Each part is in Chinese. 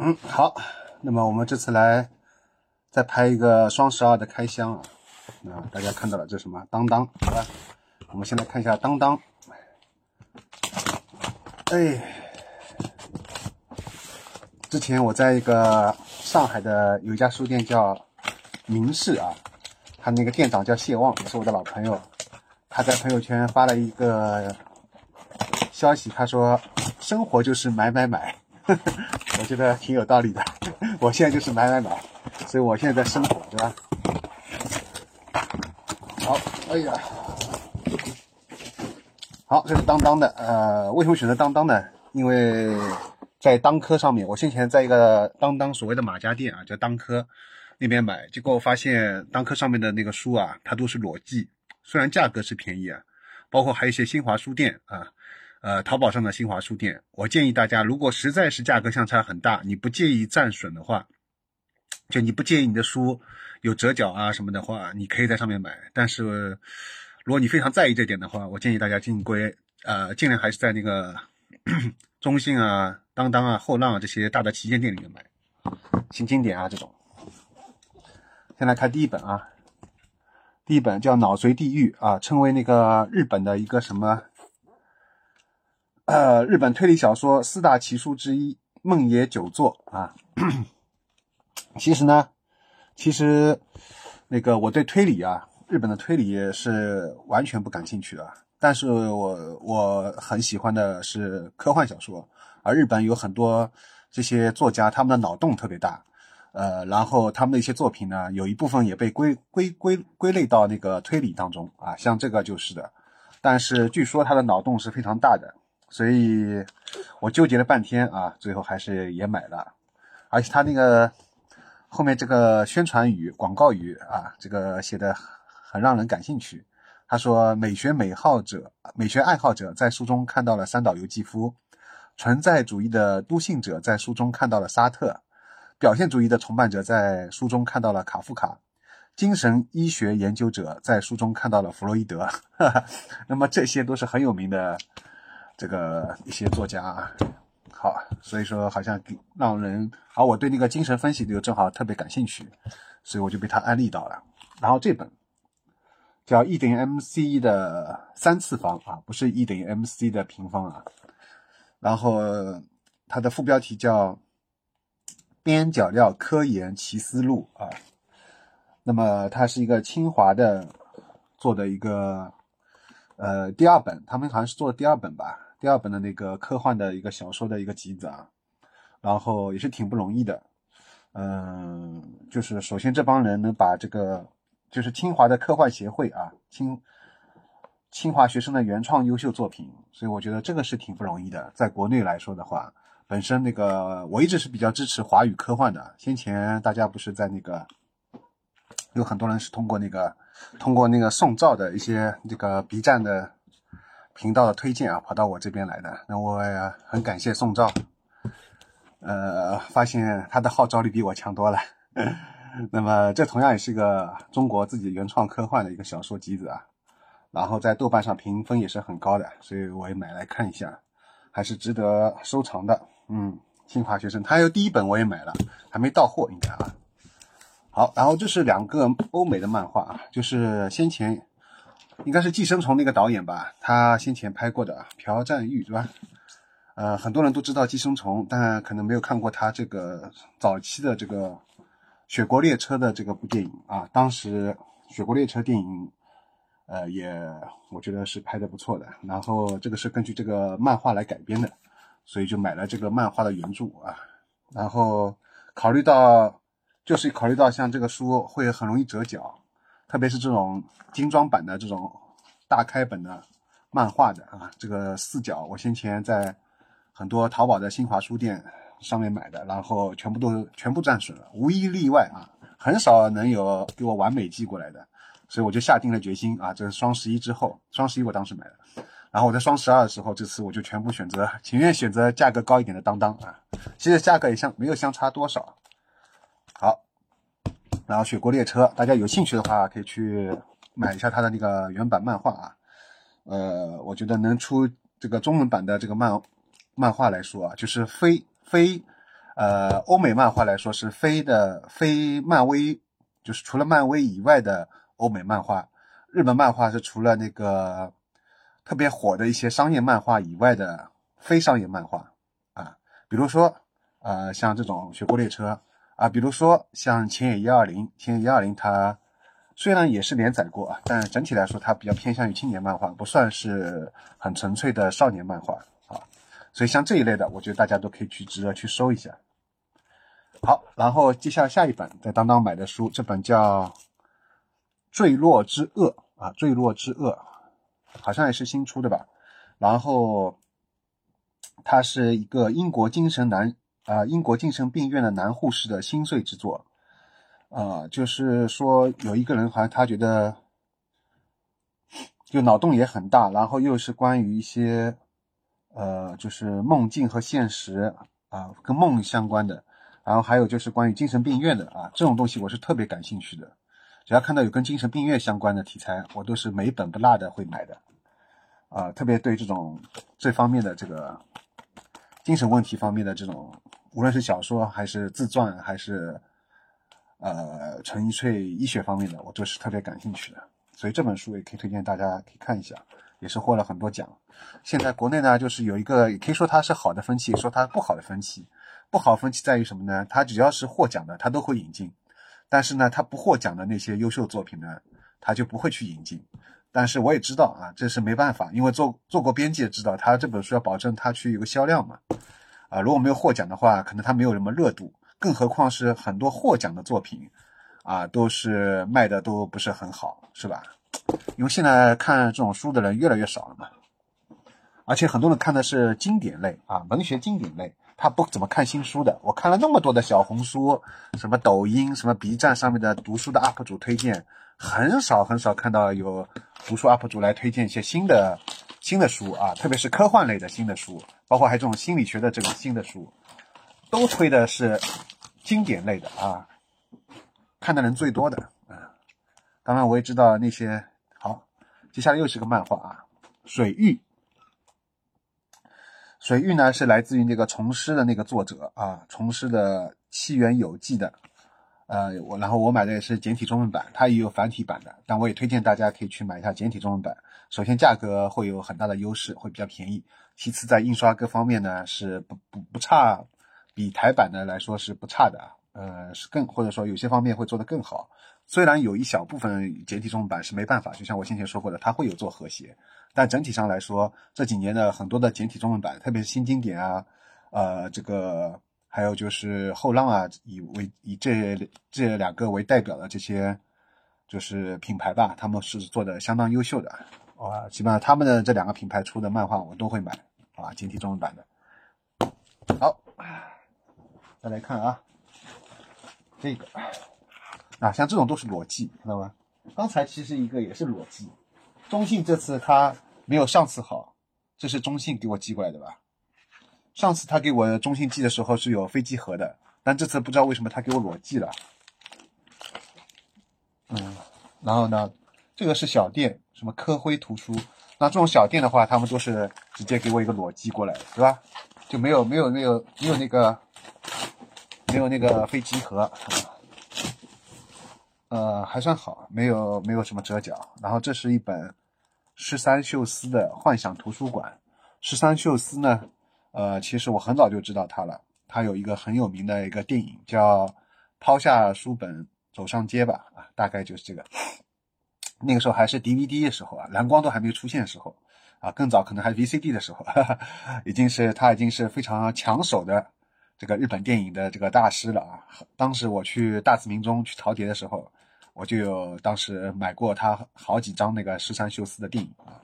嗯，好，那么我们这次来再拍一个双十二的开箱啊，啊，大家看到了这什么？当当，好吧？我们先来看一下当当，哎，之前我在一个上海的有一家书店叫明世啊，他那个店长叫谢旺，也是我的老朋友，他在朋友圈发了一个消息，他说生活就是买买买。我觉得挺有道理的。我现在就是买买买，所以我现在在生活，对吧？好，哎呀，好，这是当当的。呃，为什么选择当当呢？因为在当科上面，我先前在一个当当所谓的马家店啊，叫当科那边买，结果我发现当科上面的那个书啊，它都是裸寄，虽然价格是便宜啊，包括还有一些新华书店啊。呃，淘宝上的新华书店，我建议大家，如果实在是价格相差很大，你不介意占损的话，就你不介意你的书有折角啊什么的话，你可以在上面买。但是，如果你非常在意这点的话，我建议大家尽归呃，尽量还是在那个 中信啊、当当啊、后浪啊这些大的旗舰店里面买，新经典啊这种。先来看第一本啊，第一本叫《脑髓地狱》啊，称为那个日本的一个什么？呃，日本推理小说四大奇书之一《梦野久作》啊，其实呢，其实那个我对推理啊，日本的推理是完全不感兴趣的。但是我我很喜欢的是科幻小说，而日本有很多这些作家，他们的脑洞特别大，呃，然后他们的一些作品呢，有一部分也被归归归归类到那个推理当中啊，像这个就是的。但是据说他的脑洞是非常大的。所以，我纠结了半天啊，最后还是也买了。而且他那个后面这个宣传语、广告语啊，这个写的很让人感兴趣。他说：“美学美好者、美学爱好者在书中看到了三岛由纪夫，存在主义的笃信者在书中看到了沙特，表现主义的崇拜者在书中看到了卡夫卡，精神医学研究者在书中看到了弗洛伊德。那么这些都是很有名的。”这个一些作家啊，好，所以说好像给让人，好我对那个精神分析就正好特别感兴趣，所以我就被他安利到了。然后这本叫 E 等于 MC 的三次方啊，不是 E 等于 MC 的平方啊。然后它的副标题叫《边角料科研奇思路》啊。那么它是一个清华的做的一个呃第二本，他们好像是做的第二本吧。第二本的那个科幻的一个小说的一个集子啊，然后也是挺不容易的，嗯，就是首先这帮人能把这个，就是清华的科幻协会啊，清清华学生的原创优秀作品，所以我觉得这个是挺不容易的。在国内来说的话，本身那个我一直是比较支持华语科幻的。先前大家不是在那个，有很多人是通过那个，通过那个宋照的一些这个 B 站的。频道的推荐啊，跑到我这边来的，那我也很感谢宋照，呃，发现他的号召力比我强多了。那么这同样也是一个中国自己原创科幻的一个小说集子啊，然后在豆瓣上评分也是很高的，所以我也买来看一下，还是值得收藏的。嗯，清华学生，他有第一本我也买了，还没到货应该啊。好，然后这是两个欧美的漫画啊，就是先前。应该是《寄生虫》那个导演吧，他先前拍过的《朴赞玉》是吧？呃，很多人都知道《寄生虫》，但可能没有看过他这个早期的这个《雪国列车》的这个部电影啊。当时《雪国列车》电影，呃，也我觉得是拍的不错的。然后这个是根据这个漫画来改编的，所以就买了这个漫画的原著啊。然后考虑到，就是考虑到像这个书会很容易折角。特别是这种精装版的这种大开本的漫画的啊，这个四角我先前在很多淘宝的新华书店上面买的，然后全部都全部战损了，无一例外啊，很少能有给我完美寄过来的，所以我就下定了决心啊，这是双十一之后，双十一我当时买的，然后我在双十二的时候，这次我就全部选择，情愿选择价格高一点的当当啊，其实价格也相没有相差多少，好。然后《雪国列车》，大家有兴趣的话可以去买一下它的那个原版漫画啊。呃，我觉得能出这个中文版的这个漫漫画来说啊，就是非非呃，欧美漫画来说是非的非漫威，就是除了漫威以外的欧美漫画。日本漫画是除了那个特别火的一些商业漫画以外的非商业漫画啊，比如说呃像这种《雪国列车》啊，比如说像《千野一二零》，《千野一二零》它虽然也是连载过啊，但整体来说它比较偏向于青年漫画，不算是很纯粹的少年漫画啊。所以像这一类的，我觉得大家都可以去值得去收一下。好，然后接下来下一本在当当买的书，这本叫《坠落之恶》啊，《坠落之恶》好像也是新出的吧。然后它是一个英国精神男啊，英国精神病院的男护士的心碎之作啊，就是说有一个人好像他觉得就脑洞也很大，然后又是关于一些呃，就是梦境和现实啊，跟梦相关的。然后还有就是关于精神病院的啊，这种东西我是特别感兴趣的。只要看到有跟精神病院相关的题材，我都是每本不落的会买的。啊，特别对这种这方面的这个精神问题方面的这种，无论是小说还是自传，还是呃纯粹医学方面的，我都是特别感兴趣的。所以这本书也可以推荐大家可以看一下，也是获了很多奖。现在国内呢，就是有一个也可以说它是好的风气，说它不好的风气。不好分歧在于什么呢？它只要是获奖的，它都会引进；但是呢，它不获奖的那些优秀作品呢，它就不会去引进。但是我也知道啊，这是没办法，因为做做过编辑也知道，他这本书要保证他去有个销量嘛。啊，如果没有获奖的话，可能他没有什么热度。更何况是很多获奖的作品，啊，都是卖的都不是很好，是吧？因为现在看这种书的人越来越少了嘛，而且很多人看的是经典类啊，文学经典类。他不怎么看新书的，我看了那么多的小红书、什么抖音、什么 B 站上面的读书的 UP 主推荐，很少很少看到有读书 UP 主来推荐一些新的新的书啊，特别是科幻类的新的书，包括还这种心理学的这种新的书，都推的是经典类的啊，看的人最多的啊。当然我也知道那些好，接下来又是个漫画啊，水域。水域呢是来自于那个虫师的那个作者啊，虫师的《七元有记》的，呃，我然后我买的也是简体中文版，它也有繁体版的，但我也推荐大家可以去买一下简体中文版。首先价格会有很大的优势，会比较便宜；其次在印刷各方面呢是不不不差，比台版的来说是不差的，呃，是更或者说有些方面会做得更好。虽然有一小部分简体中文版是没办法，就像我先前说过的，它会有做和谐。但整体上来说，这几年的很多的简体中文版，特别是新经典啊，呃，这个还有就是后浪啊，以为以这这两个为代表的这些就是品牌吧，他们是做的相当优秀的啊。基本上他们的这两个品牌出的漫画我都会买啊，简体中文版的。好，再来看啊，这个啊，像这种都是裸记，知道吧？刚才其实一个也是裸寄，中信这次他。没有上次好，这是中信给我寄过来的吧？上次他给我中信寄的时候是有飞机盒的，但这次不知道为什么他给我裸寄了。嗯，然后呢，这个是小店，什么科辉图书，那这种小店的话，他们都是直接给我一个裸寄过来，对吧？就没有没有没有没有那个没有那个飞机盒，呃，还算好，没有没有什么折角。然后这是一本。十三秀斯的幻想图书馆。十三秀斯呢，呃，其实我很早就知道他了。他有一个很有名的一个电影叫《抛下书本走上街》吧，啊，大概就是这个。那个时候还是 DVD 的时候啊，蓝光都还没有出现的时候啊，更早可能还是 VCD 的时候，哈哈，已经是他已经是非常抢手的这个日本电影的这个大师了啊。当时我去大慈明中去淘碟的时候。我就有当时买过他好几张那个十三秀司的电影啊，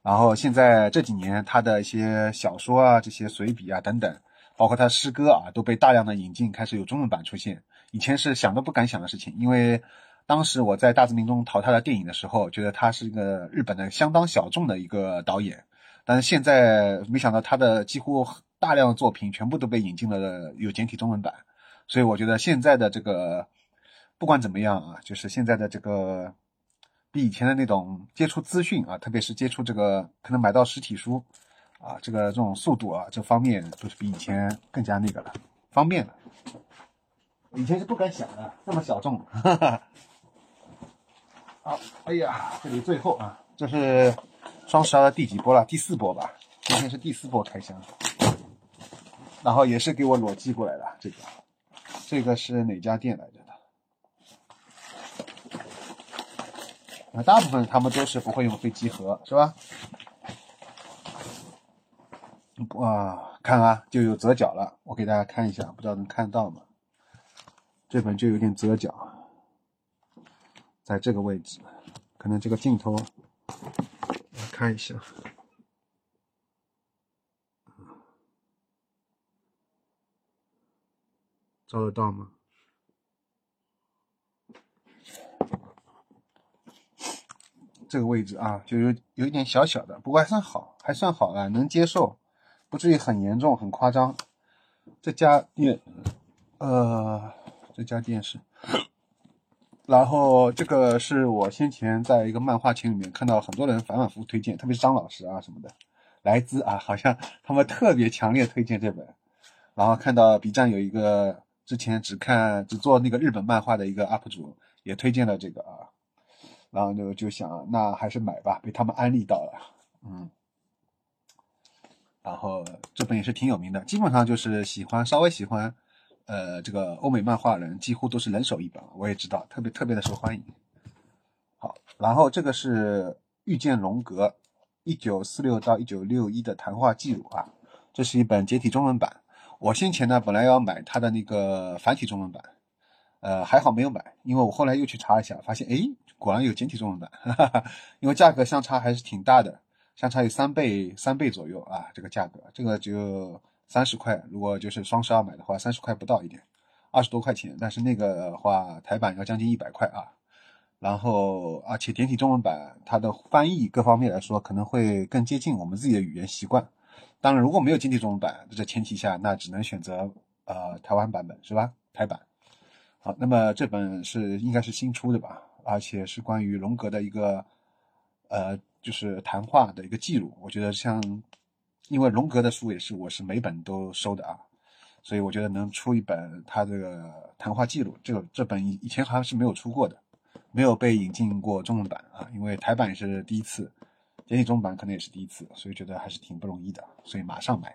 然后现在这几年他的一些小说啊、这些随笔啊等等，包括他诗歌啊，都被大量的引进，开始有中文版出现。以前是想都不敢想的事情，因为当时我在大字明中淘他的电影的时候，觉得他是一个日本的相当小众的一个导演，但是现在没想到他的几乎大量的作品全部都被引进了有简体中文版，所以我觉得现在的这个。不管怎么样啊，就是现在的这个比以前的那种接触资讯啊，特别是接触这个可能买到实体书啊，这个这种速度啊，这方面都是比以前更加那个了。方便了。以前是不敢想的，这么小众。哈 哈好，哎呀，这里最后啊，这是双十二的第几波了？第四波吧。今天是第四波开箱，然后也是给我裸寄过来的。这个，这个是哪家店来着的？那大部分他们都是不会用飞机盒，是吧？哇，看啊，就有折角了。我给大家看一下，不知道能看到吗？这本就有点折角，在这个位置，可能这个镜头，看一下，照得到吗？这个位置啊，就有有一点小小的，不过还算好，还算好啊，能接受，不至于很严重、很夸张。这家店，呃。这家店是，然后这个是我先前在一个漫画群里面看到很多人反反复复推荐，特别是张老师啊什么的，莱兹啊，好像他们特别强烈推荐这本。然后看到 B 站有一个之前只看只做那个日本漫画的一个 UP 主也推荐了这个啊，然后就就想那还是买吧，被他们安利到了，嗯。然后这本也是挺有名的，基本上就是喜欢稍微喜欢。呃，这个欧美漫画人几乎都是人手一本，我也知道，特别特别的受欢迎。好，然后这个是《遇见龙格》，一九四六到一九六一的谈话记录啊，这是一本简体中文版。我先前呢本来要买它的那个繁体中文版，呃，还好没有买，因为我后来又去查一下，发现哎，果然有简体中文版，哈哈，因为价格相差还是挺大的，相差有三倍三倍左右啊，这个价格，这个就。三十块，如果就是双十二买的话，三十块不到一点，二十多块钱。但是那个的话台版要将近一百块啊。然后，而且简体中文版它的翻译各方面来说可能会更接近我们自己的语言习惯。当然，如果没有简体中文版这前提下，那只能选择呃台湾版本是吧？台版。好，那么这本是应该是新出的吧？而且是关于荣格的一个呃就是谈话的一个记录。我觉得像。因为荣格的书也是我是每本都收的啊，所以我觉得能出一本他这个谈话记录，这个这本以以前好像是没有出过的，没有被引进过中文版啊，因为台版也是第一次，简体中文版可能也是第一次，所以觉得还是挺不容易的，所以马上买，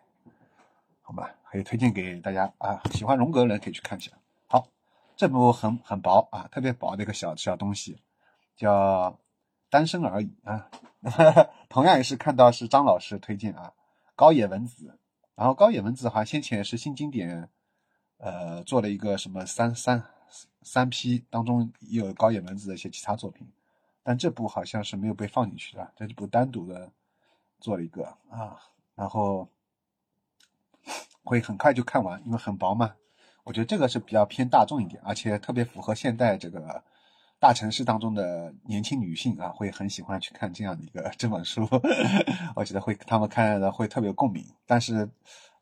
好吧，可以推荐给大家啊，喜欢荣格的人可以去看一下。好，这部很很薄啊，特别薄的一个小小东西，叫《单身而已》啊，同样也是看到是张老师推荐啊。高野文子，然后高野文子的话先前是新经典，呃，做了一个什么三三三批当中也有高野文子的一些其他作品，但这部好像是没有被放进去的，这部单独的做了一个啊，然后会很快就看完，因为很薄嘛。我觉得这个是比较偏大众一点，而且特别符合现代这个。大城市当中的年轻女性啊，会很喜欢去看这样的一个这本书，我觉得会他们看的会特别有共鸣。但是，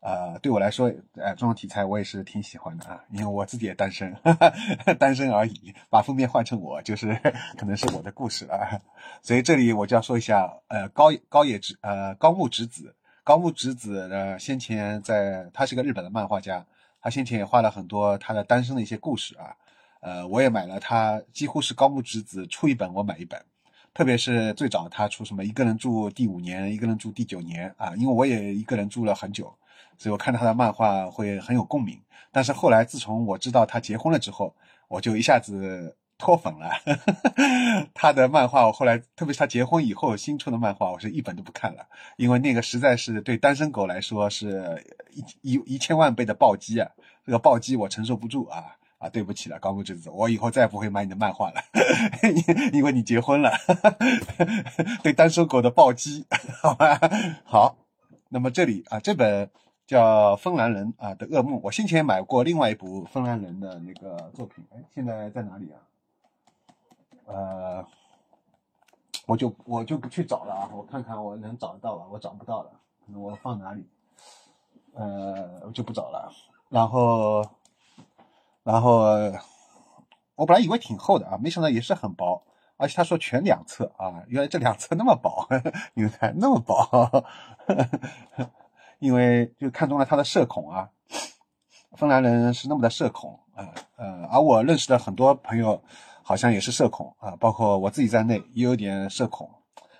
呃，对我来说，呃，这种题材我也是挺喜欢的啊，因为我自己也单身，单身而已。把封面换成我，就是 可能是我的故事了。所以这里我就要说一下，呃，高高野直，呃，高木直子，高木直子呢，先前在，他是个日本的漫画家，他先前也画了很多他的单身的一些故事啊。呃，我也买了他，几乎是高木直子出一本我买一本，特别是最早他出什么一个人住第五年，一个人住第九年啊，因为我也一个人住了很久，所以我看到他的漫画会很有共鸣。但是后来自从我知道他结婚了之后，我就一下子脱粉了。他的漫画我后来，特别是他结婚以后新出的漫画，我是一本都不看了，因为那个实在是对单身狗来说是一一一千万倍的暴击啊，这个暴击我承受不住啊。啊，对不起了，高木直子，我以后再也不会买你的漫画了，因 为你结婚了，对单身狗的暴击，好吧？好，那么这里啊，这本叫《芬兰人》啊的噩梦，我先前买过另外一部芬兰人的那个作品，哎，现在在哪里啊？呃，我就我就不去找了啊，我看看我能找得到吧，我找不到了，我放哪里？呃，我就不找了，然后。然后我本来以为挺厚的啊，没想到也是很薄，而且他说全两侧啊，原来这两侧那么薄，你看那么薄，因为就看中了他的社恐啊，芬兰人是那么的社恐啊，呃，而我认识的很多朋友好像也是社恐啊，包括我自己在内也有点社恐，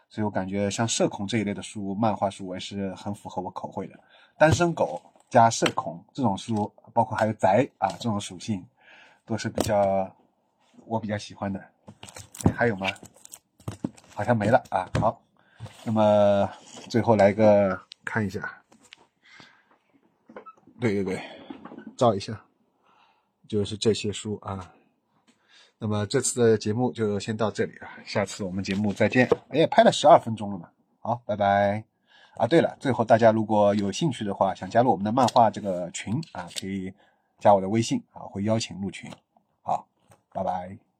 所以我感觉像社恐这一类的书，漫画书我也是很符合我口味的。单身狗加社恐这种书，包括还有宅啊这种属性，都是比较我比较喜欢的。还有吗？好像没了啊。好，那么最后来个看一下，对对对。照一下，就是这些书啊。那么这次的节目就先到这里啊，下次我们节目再见。哎，拍了十二分钟了嘛，好，拜拜。啊，对了，最后大家如果有兴趣的话，想加入我们的漫画这个群啊，可以加我的微信啊，会邀请入群。好，拜拜。